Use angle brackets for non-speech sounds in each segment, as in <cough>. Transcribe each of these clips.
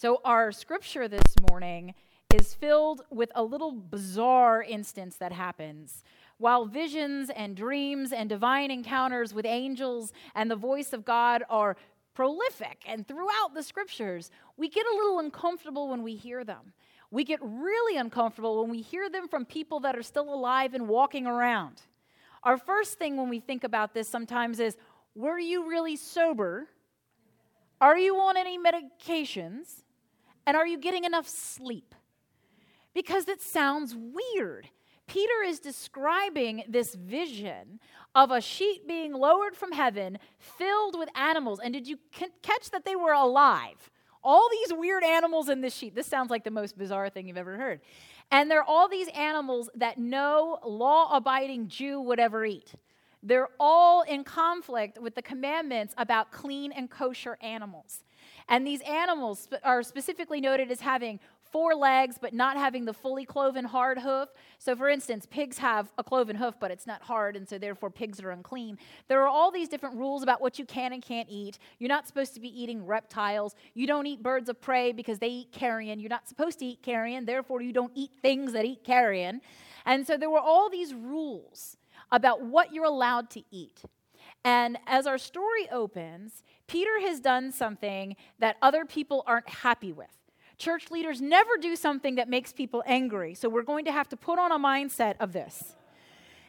So, our scripture this morning is filled with a little bizarre instance that happens. While visions and dreams and divine encounters with angels and the voice of God are prolific and throughout the scriptures, we get a little uncomfortable when we hear them. We get really uncomfortable when we hear them from people that are still alive and walking around. Our first thing when we think about this sometimes is were you really sober? Are you on any medications? And are you getting enough sleep? Because it sounds weird. Peter is describing this vision of a sheet being lowered from heaven filled with animals. And did you catch that they were alive? All these weird animals in this sheet. This sounds like the most bizarre thing you've ever heard. And they're all these animals that no law abiding Jew would ever eat. They're all in conflict with the commandments about clean and kosher animals. And these animals are specifically noted as having four legs, but not having the fully cloven hard hoof. So, for instance, pigs have a cloven hoof, but it's not hard, and so therefore pigs are unclean. There are all these different rules about what you can and can't eat. You're not supposed to be eating reptiles. You don't eat birds of prey because they eat carrion. You're not supposed to eat carrion, therefore, you don't eat things that eat carrion. And so, there were all these rules about what you're allowed to eat. And as our story opens, Peter has done something that other people aren't happy with. Church leaders never do something that makes people angry, so we're going to have to put on a mindset of this.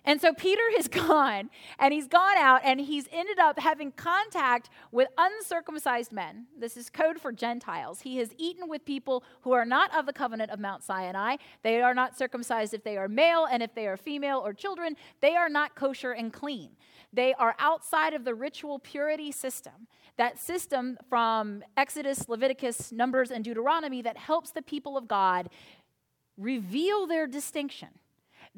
And so Peter has <laughs> gone and he's gone out and he's ended up having contact with uncircumcised men. This is code for Gentiles. He has eaten with people who are not of the covenant of Mount Sinai. They are not circumcised if they are male, and if they are female or children, they are not kosher and clean. They are outside of the ritual purity system. That system from Exodus, Leviticus, Numbers, and Deuteronomy that helps the people of God reveal their distinction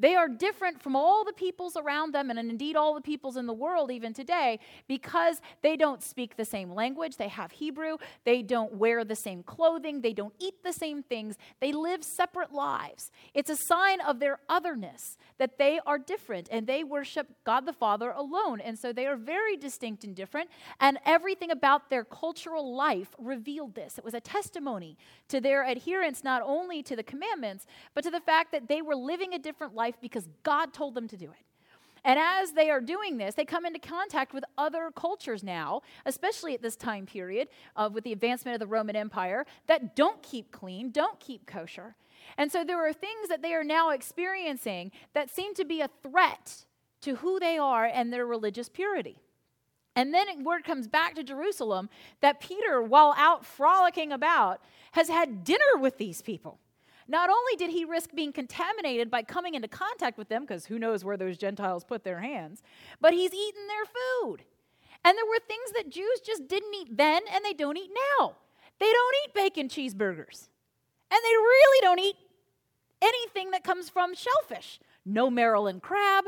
they are different from all the peoples around them, and indeed all the peoples in the world even today, because they don't speak the same language. They have Hebrew. They don't wear the same clothing. They don't eat the same things. They live separate lives. It's a sign of their otherness that they are different and they worship God the Father alone. And so they are very distinct and different. And everything about their cultural life revealed this. It was a testimony to their adherence not only to the commandments, but to the fact that they were living a different life life because God told them to do it. And as they are doing this, they come into contact with other cultures now, especially at this time period uh, with the advancement of the Roman Empire, that don't keep clean, don't keep kosher. And so there are things that they are now experiencing that seem to be a threat to who they are and their religious purity. And then word comes back to Jerusalem that Peter, while out frolicking about, has had dinner with these people. Not only did he risk being contaminated by coming into contact with them, because who knows where those Gentiles put their hands, but he's eaten their food. And there were things that Jews just didn't eat then and they don't eat now. They don't eat bacon cheeseburgers. And they really don't eat anything that comes from shellfish. No Maryland crab.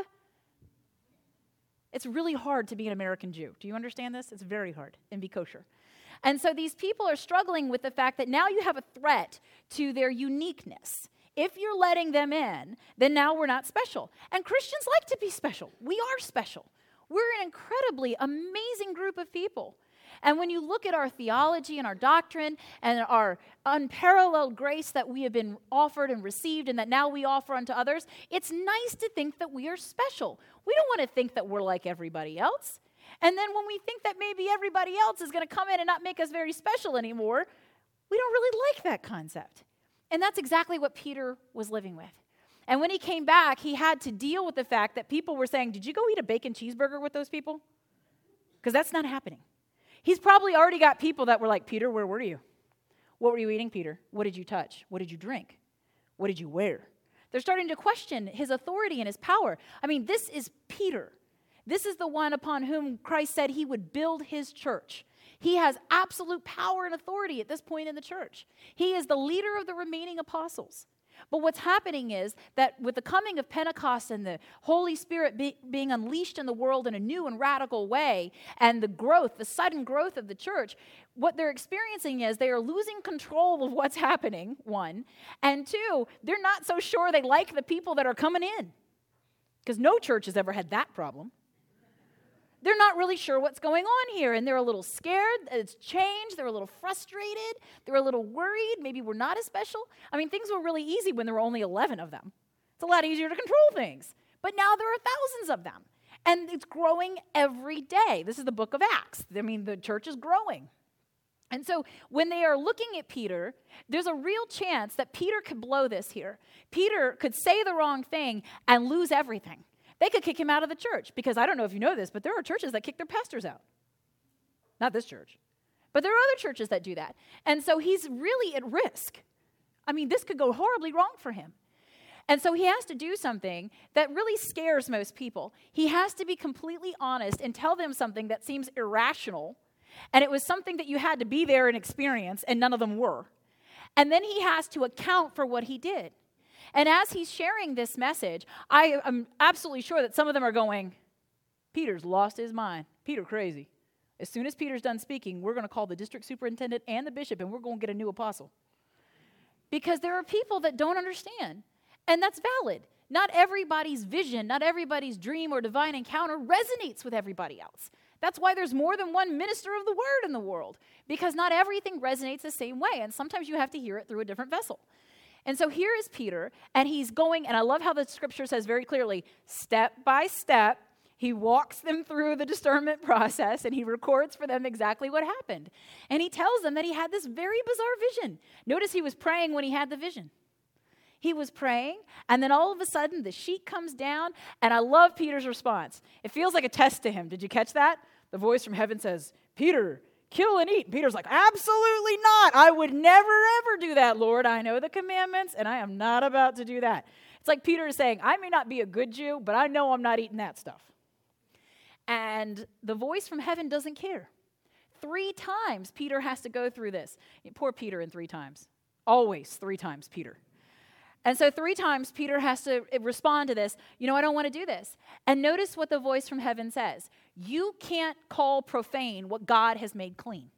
It's really hard to be an American Jew. Do you understand this? It's very hard and be kosher. And so these people are struggling with the fact that now you have a threat to their uniqueness. If you're letting them in, then now we're not special. And Christians like to be special. We are special. We're an incredibly amazing group of people. And when you look at our theology and our doctrine and our unparalleled grace that we have been offered and received and that now we offer unto others, it's nice to think that we are special. We don't want to think that we're like everybody else. And then when we think that maybe everybody else is going to come in and not make us very special anymore, we don't really like that concept. And that's exactly what Peter was living with. And when he came back, he had to deal with the fact that people were saying, Did you go eat a bacon cheeseburger with those people? Because that's not happening. He's probably already got people that were like, Peter, where were you? What were you eating, Peter? What did you touch? What did you drink? What did you wear? They're starting to question his authority and his power. I mean, this is Peter. This is the one upon whom Christ said he would build his church. He has absolute power and authority at this point in the church. He is the leader of the remaining apostles. But what's happening is that with the coming of Pentecost and the Holy Spirit be, being unleashed in the world in a new and radical way, and the growth, the sudden growth of the church, what they're experiencing is they are losing control of what's happening, one. And two, they're not so sure they like the people that are coming in. Because no church has ever had that problem they're not really sure what's going on here and they're a little scared it's changed they're a little frustrated they're a little worried maybe we're not as special. I mean things were really easy when there were only 11 of them. It's a lot easier to control things but now there are thousands of them and it's growing every day. This is the book of acts. I mean the church is growing. And so when they are looking at Peter, there's a real chance that Peter could blow this here. Peter could say the wrong thing and lose everything. They could kick him out of the church because I don't know if you know this, but there are churches that kick their pastors out. Not this church. But there are other churches that do that. And so he's really at risk. I mean, this could go horribly wrong for him. And so he has to do something that really scares most people. He has to be completely honest and tell them something that seems irrational. And it was something that you had to be there and experience, and none of them were. And then he has to account for what he did. And as he's sharing this message, I am absolutely sure that some of them are going, Peter's lost his mind. Peter crazy. As soon as Peter's done speaking, we're going to call the district superintendent and the bishop and we're going to get a new apostle. Because there are people that don't understand. And that's valid. Not everybody's vision, not everybody's dream or divine encounter resonates with everybody else. That's why there's more than one minister of the word in the world, because not everything resonates the same way. And sometimes you have to hear it through a different vessel. And so here is Peter, and he's going, and I love how the scripture says very clearly step by step, he walks them through the discernment <laughs> process and he records for them exactly what happened. And he tells them that he had this very bizarre vision. Notice he was praying when he had the vision. He was praying, and then all of a sudden the sheet comes down, and I love Peter's response. It feels like a test to him. Did you catch that? The voice from heaven says, Peter, kill and eat. Peter's like, absolutely not. I would never, ever do that, Lord. I know the commandments, and I am not about to do that. It's like Peter is saying, I may not be a good Jew, but I know I'm not eating that stuff. And the voice from heaven doesn't care. Three times Peter has to go through this. Poor Peter in three times. Always three times, Peter. And so, three times, Peter has to eh, respond to this. You know, I don't want to do this. And notice what the voice from heaven says You can't call profane what God has made clean.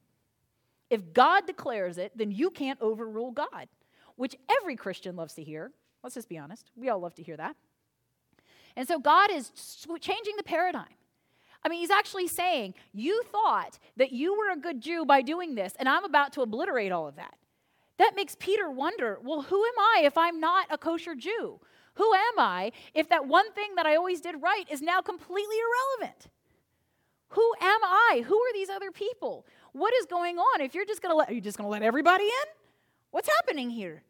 If God declares it, then you can't overrule God, which every Christian loves to hear. Let's just be honest. We all love to hear that. And so, God is changing the paradigm. I mean, he's actually saying, You thought that you were a good Jew by doing this, and I'm about to obliterate all of that. That makes Peter wonder well, who am I if I'm not a kosher Jew? Who am I if that one thing that I always did right is now completely irrelevant? Who am I? Who are these other people? What is going on? If you're just going to let, are you just going to let everybody in? What's happening here?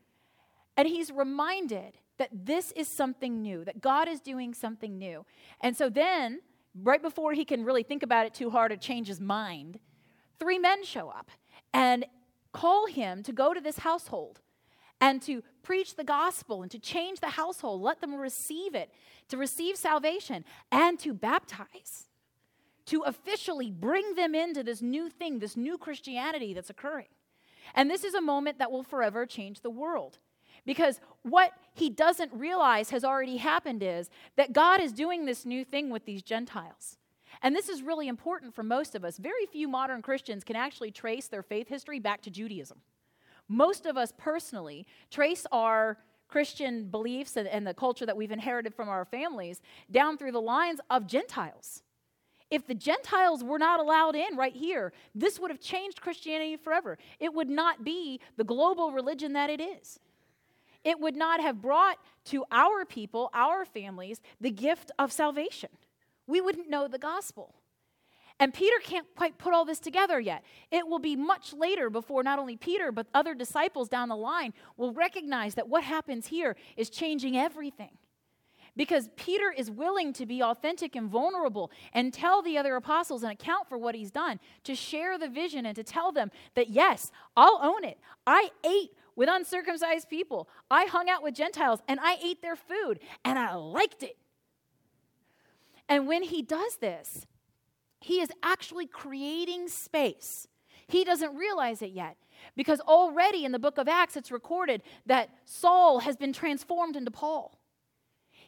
And he's reminded that this is something new, that God is doing something new. And so then, right before he can really think about it too hard or change his mind, three men show up. And call him to go to this household and to preach the gospel and to change the household, let them receive it, to receive salvation, and to baptize, to officially bring them into this new thing, this new Christianity that's occurring. And this is a moment that will forever change the world. Because what he doesn't realize has already happened is that God is doing this new thing with these Gentiles. And this is really important for most of us. Very few modern Christians can actually trace their faith history back to Judaism. Most of us personally trace our Christian beliefs and, and, the culture that we've inherited from our families down through the lines of Gentiles. If the Gentiles were not allowed in right here, this would have changed Christianity forever. It would not be the global religion that it is. It would not have brought to our people, our families, the gift of salvation we wouldn't know the gospel. And Peter can't quite put all this together yet. It will be much later before not only Peter, but other disciples down the line will recognize that what happens here is changing everything. Because Peter is willing to be authentic and vulnerable and tell the other apostles and account for what he's done, to share the vision and to tell them that, yes, I'll own it. I ate with uncircumcised people, I hung out with Gentiles, and I ate their food, and I liked it. And when he does this, he is actually creating space He doesn't realize it yet because already in the book of Acts it's recorded that Saul has been transformed into Paul.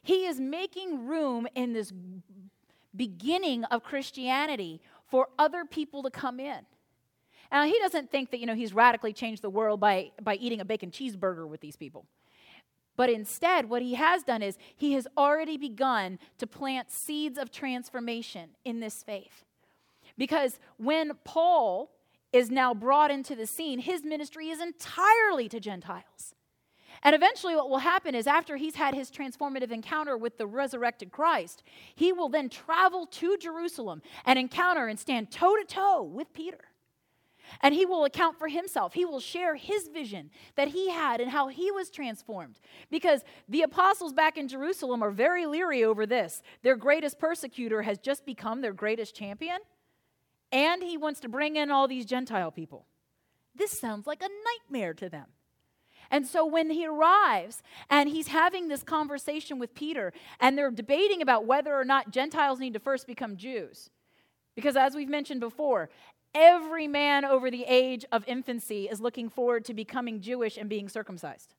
He is making room in this beginning of Christianity for other people to come in. Now, he doesn't think that, you know, he's radically changed the world by, by eating a bacon cheeseburger with these people. But instead, what he has done is he has already begun to plant seeds of transformation in this faith. Because when Paul is now brought into the scene, his ministry is entirely to Gentiles. And eventually, what will happen is after he's had his transformative encounter with the resurrected Christ, he will then travel to Jerusalem and encounter and stand toe to toe with Peter. And he will account for himself. He will share his vision that he had and how he was transformed. Because the apostles back in Jerusalem are very leery over this. Their greatest persecutor has just become their greatest champion, and he wants to bring in all these Gentile people. This sounds like a nightmare to them. And so when he arrives and he's having this conversation with Peter, and they're debating about whether or not Gentiles need to first become Jews. Because as we've mentioned before, every man over the age of infancy is looking forward to becoming Jewish and being circumcised.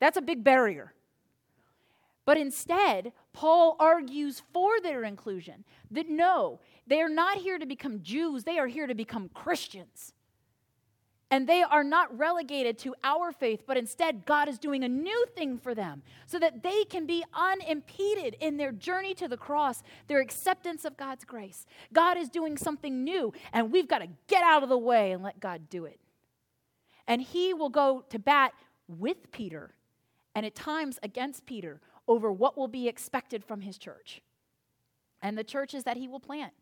That's a big barrier. But instead, Paul argues for their inclusion that no, they are not here to become Jews, they are here to become Christians. And they are not relegated to our faith, but instead, God is doing a new thing for them so that they can be unimpeded in their journey to the cross, their acceptance of God's grace. God is doing something new, and we've got to get out of the way and let God do it. And He will go to bat with Peter and at times against Peter over what will be expected from His church and the churches that He will plant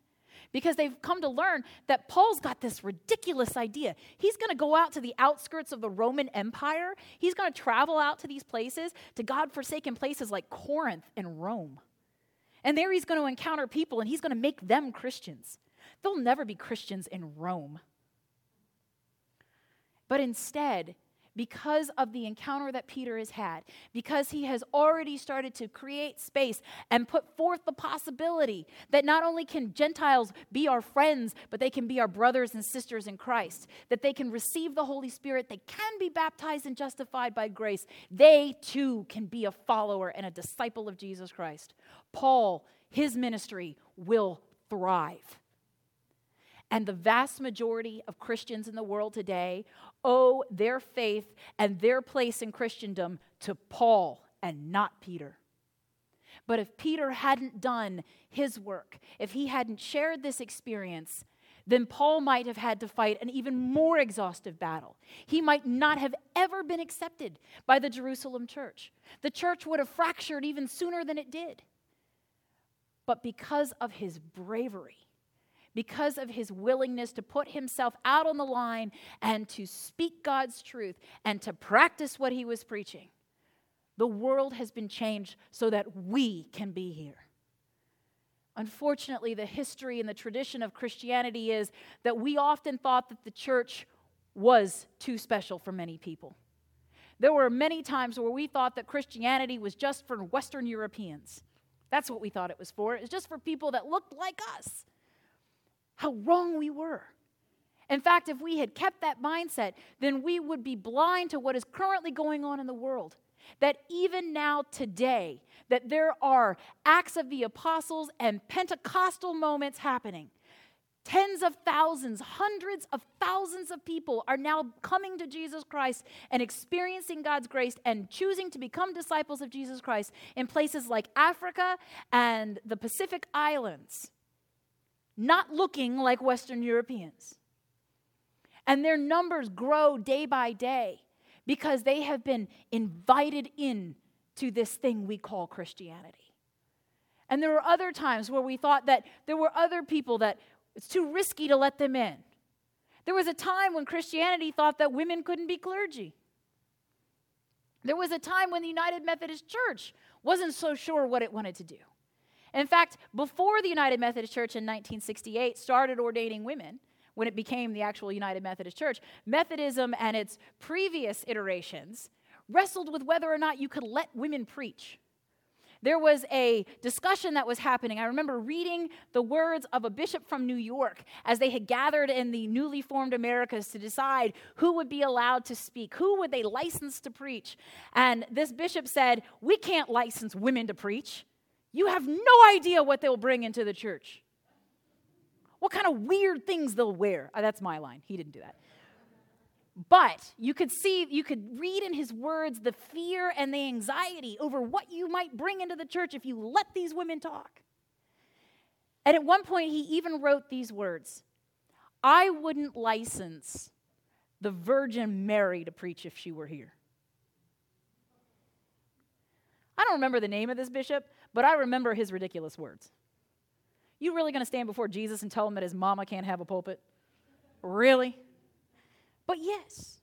because they've come to learn that Paul's got this ridiculous idea. He's going to go out to the outskirts of the Roman Empire, he's going to travel out to these places, to God forsaken places like Corinth and Rome. And there he's going to encounter people and he's going to make them Christians. They'll never be Christians in Rome. But instead, because of the encounter that Peter has had, because he has already started to create space and put forth the possibility that not only can Gentiles be our friends, but they can be our brothers and sisters in Christ, that they can receive the Holy Spirit, they can be baptized and justified by grace, they too can be a follower and a disciple of Jesus Christ. Paul, his ministry will thrive. And the vast majority of Christians in the world today owe their faith and their place in Christendom to Paul and not Peter. But if Peter hadn't done his work, if he hadn't shared this experience, then Paul might have had to fight an even more exhaustive battle. He might not have ever been accepted by the Jerusalem church. The church would have fractured even sooner than it did. But because of his bravery, because of his willingness to put himself out on the line and to speak God's truth and to practice what he was preaching. The world has been changed so that we can be here. Unfortunately, the history and the tradition of Christianity is that we often thought that the church was too special for many people. There were many times where we thought that Christianity was just for Western Europeans. That's what we thought it was for. It was just for people that looked like us. How wrong we were. In fact, if we had kept that mindset, then we would be blind to what is currently going on in the world. That even now, today, that there are acts of the apostles and Pentecostal moments happening. Tens of thousands, hundreds of thousands of people are now coming to Jesus Christ and experiencing God's grace and choosing to become disciples of Jesus Christ in places like Africa and the Pacific Islands not looking like Western Europeans. And their numbers grow day by day because they have been invited in to this thing we call Christianity. And there were other times where we thought that there were other people that it's too risky to let them in. There was a time when Christianity thought that women couldn't be clergy. There was a time when the United Methodist Church wasn't so sure what it wanted to do. In fact, before the United Methodist Church in 1968 started ordaining women, when it became the actual United Methodist Church, Methodism and its previous iterations wrestled with whether or not you could let women preach. There was a discussion that was happening. I remember reading the words of a bishop from New York as they had gathered in the newly formed Americas to decide who would be allowed to speak, who would they license to preach. And this bishop said, We can't license women to preach. You have no idea what they'll bring into the church. What kind of weird things they'll wear. Uh, that's my line. He didn't do that. But you could see, you could read in his words the fear and the anxiety over what you might bring into the church if you let these women talk. And at one point, he even wrote these words I wouldn't license the Virgin Mary to preach if she were here. I don't remember the name of this bishop, but I remember his ridiculous words. You really going to stand before Jesus and tell him that his mama can't have a pulpit? Really? But yes,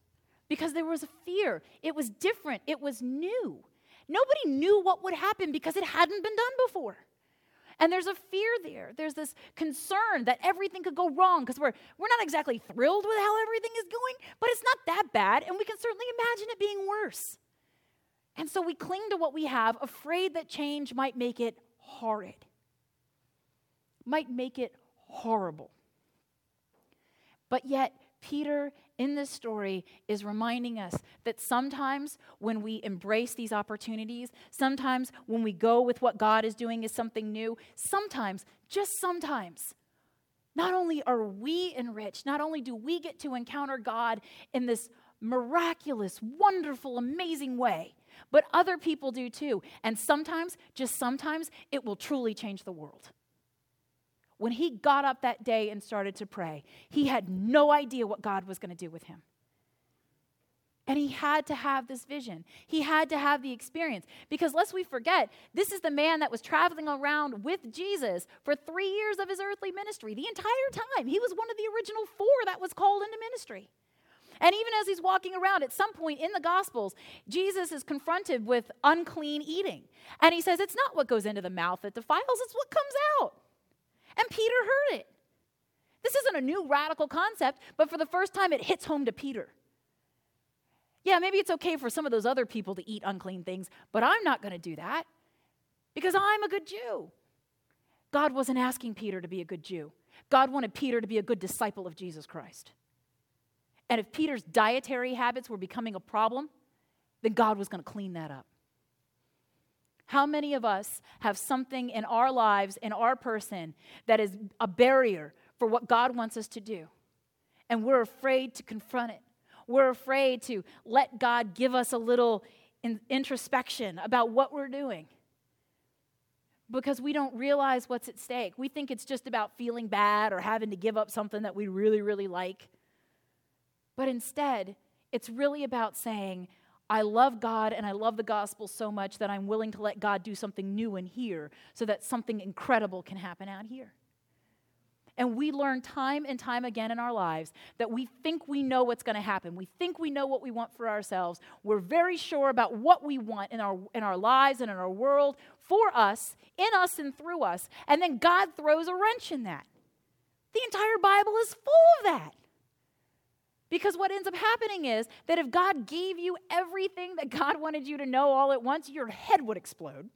because there was a fear. It was different, it was new. Nobody knew what would happen because it hadn't been done before. And there's a fear there. There's this concern that everything could go wrong because we're, we're not exactly thrilled with how everything is going, but it's not that bad, and we can certainly imagine it being worse. And so we cling to what we have, afraid that change might make it horrid, might make it horrible. But yet, Peter in this story is reminding us that sometimes when we embrace these opportunities, sometimes when we go with what God is doing is something new, sometimes, just sometimes, not only are we enriched, not only do we get to encounter God in this miraculous, wonderful, amazing way, but other people do too. And sometimes, just sometimes, it will truly change the world when he got up that day and started to pray, he had no idea what God was going to do with him. And he had to have this vision. He had to have the experience. Because lest we forget, this is the man that was traveling around with Jesus for three years of his earthly ministry. The entire time, he was one of the original four that was called into ministry. And even as he's walking around, at some point in the Gospels, Jesus is confronted with unclean eating. And he says, It's not what goes into the mouth that defiles, it's what comes out. And Peter heard it. This isn't a new radical concept, but for the first time, it hits home to Peter. Yeah, maybe it's okay for some of those other people to eat unclean things, but I'm not going to do that because I'm a good Jew. God wasn't asking Peter to be a good Jew, God wanted Peter to be a good disciple of Jesus Christ. And if Peter's dietary habits were becoming a problem, then God was going to clean that up. How many of us have something in our lives, in our person, that is a barrier for what God wants us to do? And we're afraid to confront it. We're afraid to let God give us a little in- introspection about what we're doing because we don't realize what's at stake. We think it's just about feeling bad or having to give up something that we really, really like. But instead, it's really about saying, I love God and I love the gospel so much that I'm willing to let God do something new in here so that something incredible can happen out here. And we learn time and time again in our lives that we think we know what's going to happen. We think we know what we want for ourselves. We're very sure about what we want in our, in our lives and in our world for us, in us, and through us. And then God throws a wrench in that. The entire Bible is full of that. Because what ends up happening is that if God gave you everything that God wanted you to know all at once, your head would explode.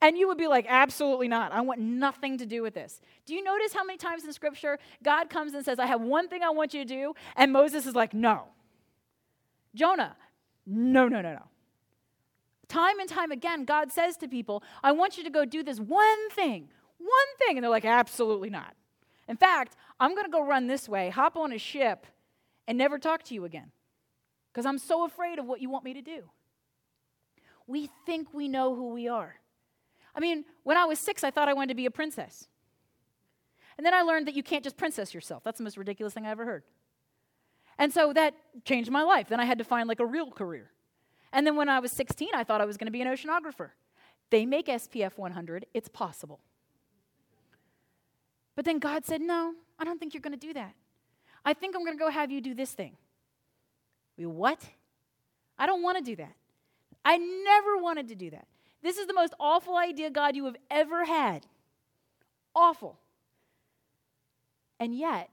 And you would be like, absolutely not. I want nothing to do with this. Do you notice how many times in Scripture God comes and says, I have one thing I want you to do? And Moses is like, no. Jonah, no, no, no, no. Time and time again, God says to people, I want you to go do this one thing, one thing. And they're like, absolutely not. In fact, I'm going to go run this way, hop on a ship, and never talk to you again because I'm so afraid of what you want me to do. We think we know who we are. I mean, when I was six, I thought I wanted to be a princess. And then I learned that you can't just princess yourself. That's the most ridiculous thing I ever heard. And so that changed my life. Then I had to find like a real career. And then when I was 16, I thought I was going to be an oceanographer. They make SPF 100, it's possible. But then God said, No, I don't think you're going to do that. I think I'm going to go have you do this thing. We, what? I don't want to do that. I never wanted to do that. This is the most awful idea, God, you have ever had. Awful. And yet,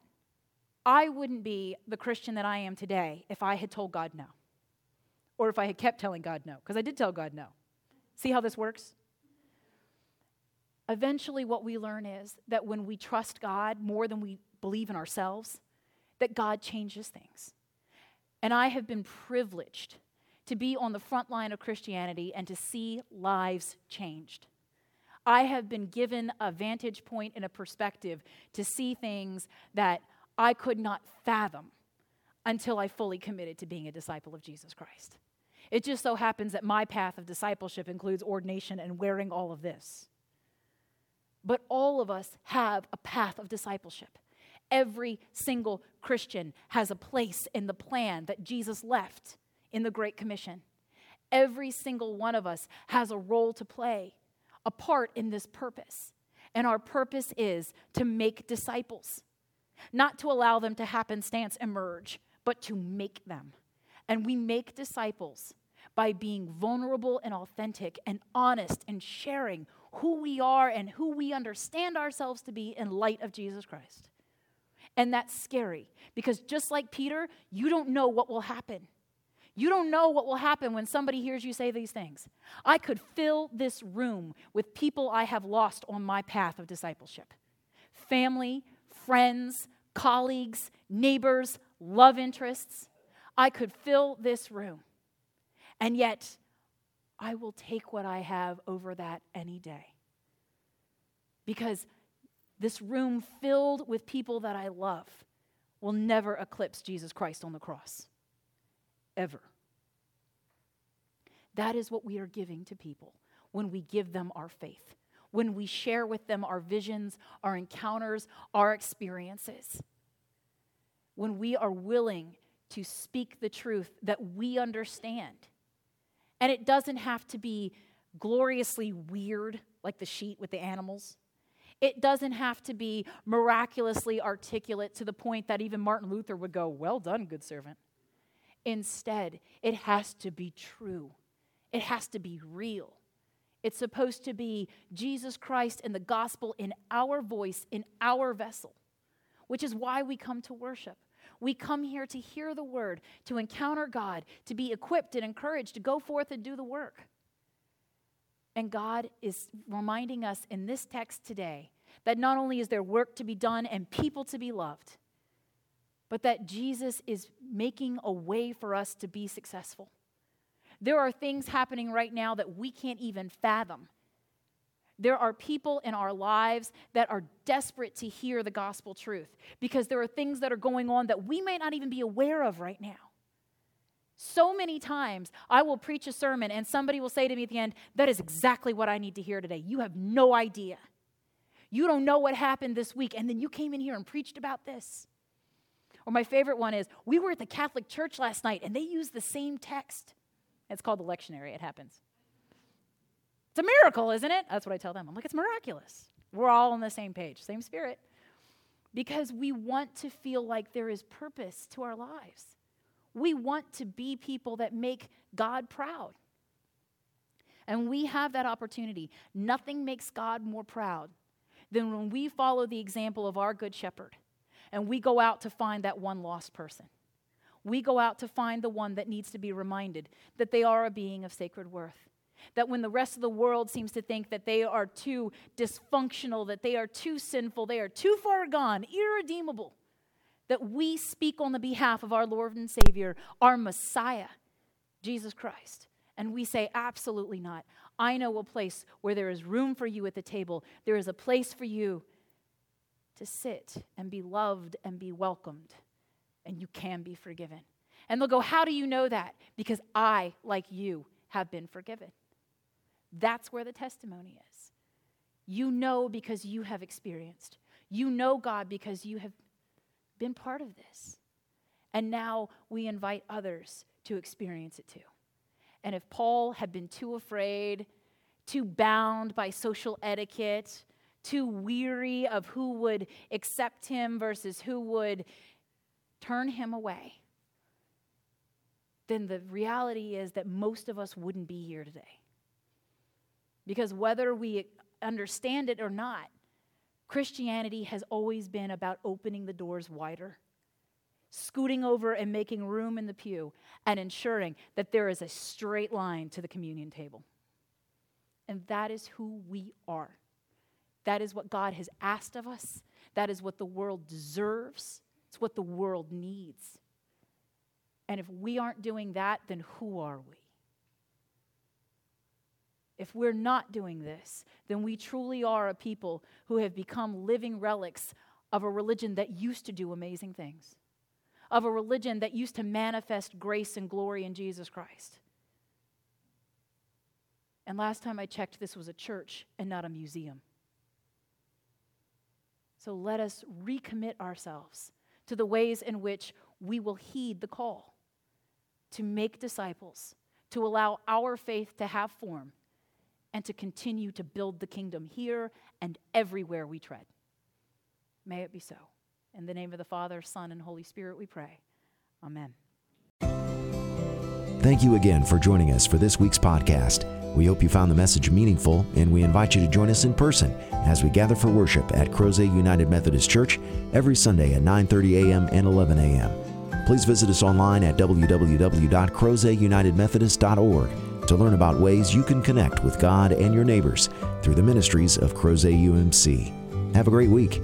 I wouldn't be the Christian that I am today if I had told God no. Or if I had kept telling God no, because I did tell God no. See how this works? eventually what we learn is that when we trust God more than we believe in ourselves, that God changes things. And I have been privileged to be on the front line of Christianity and to see lives changed. I have been given a vantage point and a perspective to see things that I could not fathom until I fully committed to being a disciple of Jesus Christ. It just so happens that my path of discipleship includes ordination and wearing all of this. But all of us have a path of discipleship. Every single Christian has a place in the plan that Jesus left in the Great Commission. Every single one of us has a role to play, a part in this purpose. And our purpose is to make disciples, not to allow them to happenstance emerge, but to make them. And we make disciples by being vulnerable and authentic and honest and sharing who we are and who we understand ourselves to be in light of Jesus Christ. And that's scary because just like Peter, you don't know what will happen. You don't know what will happen when somebody hears you say these things. I could fill this room with people I have lost on my path of discipleship family, friends, colleagues, neighbors, love interests. I could fill this room. And yet, I will take what I have over that any day. Because this room filled with people that I love will never eclipse Jesus Christ on the cross. Ever. That is what we are giving to people when we give them our faith, when we share with them our visions, our encounters, our experiences, when we are willing to speak the truth that we understand. And it doesn't have to be gloriously weird like the sheet with the animals. It doesn't have to be miraculously articulate to the point that even Martin Luther would go, Well done, good servant. Instead, it has to be true, it has to be real. It's supposed to be Jesus Christ and the gospel in our voice, in our vessel, which is why we come to worship. We come here to hear the word, to encounter God, to be equipped and encouraged to go forth and do the work. And God is reminding us in this text today that not only is there work to be done and people to be loved, but that Jesus is making a way for us to be successful. There are things happening right now that we can't even fathom. There are people in our lives that are desperate to hear the gospel truth because there are things that are going on that we may not even be aware of right now. So many times I will preach a sermon and somebody will say to me at the end, That is exactly what I need to hear today. You have no idea. You don't know what happened this week, and then you came in here and preached about this. Or my favorite one is, We were at the Catholic Church last night and they used the same text. It's called the lectionary, it happens. It's a miracle, isn't it? That's what I tell them. I'm like, It's miraculous. We're all on the same page, same spirit. Because we want to feel like there is purpose to our lives. We want to be people that make God proud. And we have that opportunity. Nothing makes God more proud than when we follow the example of our Good Shepherd and we go out to find that one lost person. We go out to find the one that needs to be reminded that they are a being of sacred worth. That when the rest of the world seems to think that they are too dysfunctional, that they are too sinful, they are too far gone, irredeemable, that we speak on the behalf of our Lord and Savior, our Messiah, Jesus Christ. And we say, absolutely not. I know a place where there is room for you at the table. There is a place for you to sit and be loved and be welcomed, and you can be forgiven. And they'll go, How do you know that? Because I, like you, have been forgiven. That's where the testimony is. You know because you have experienced. You know God because you have been part of this. And now we invite others to experience it too. And if Paul had been too afraid, too bound by social etiquette, too weary of who would accept him versus who would turn him away, then the reality is that most of us wouldn't be here today. Because whether we understand it or not, Christianity has always been about opening the doors wider, scooting over and making room in the pew, and ensuring that there is a straight line to the communion table. And that is who we are. That is what God has asked of us. That is what the world deserves. It's what the world needs. And if we aren't doing that, then who are we? If we're not doing this, then we truly are a people who have become living relics of a religion that used to do amazing things, of a religion that used to manifest grace and glory in Jesus Christ. And last time I checked, this was a church and not a museum. So let us recommit ourselves to the ways in which we will heed the call to make disciples, to allow our faith to have form, and to continue to build the kingdom here and everywhere we tread. May it be so. In the name of the Father, Son, and Holy Spirit, we pray. Amen. Thank you again for joining us for this week's podcast. We hope you found the message meaningful, and we invite you to join us in person as we gather for worship at Crozet United Methodist Church every Sunday at 9:30 a.m. and 11 a.m. Please visit us online at www.crozetunitedmethodist.org to learn about ways you can connect with God and your neighbors through the ministries of Crozet UMC. Have a great week.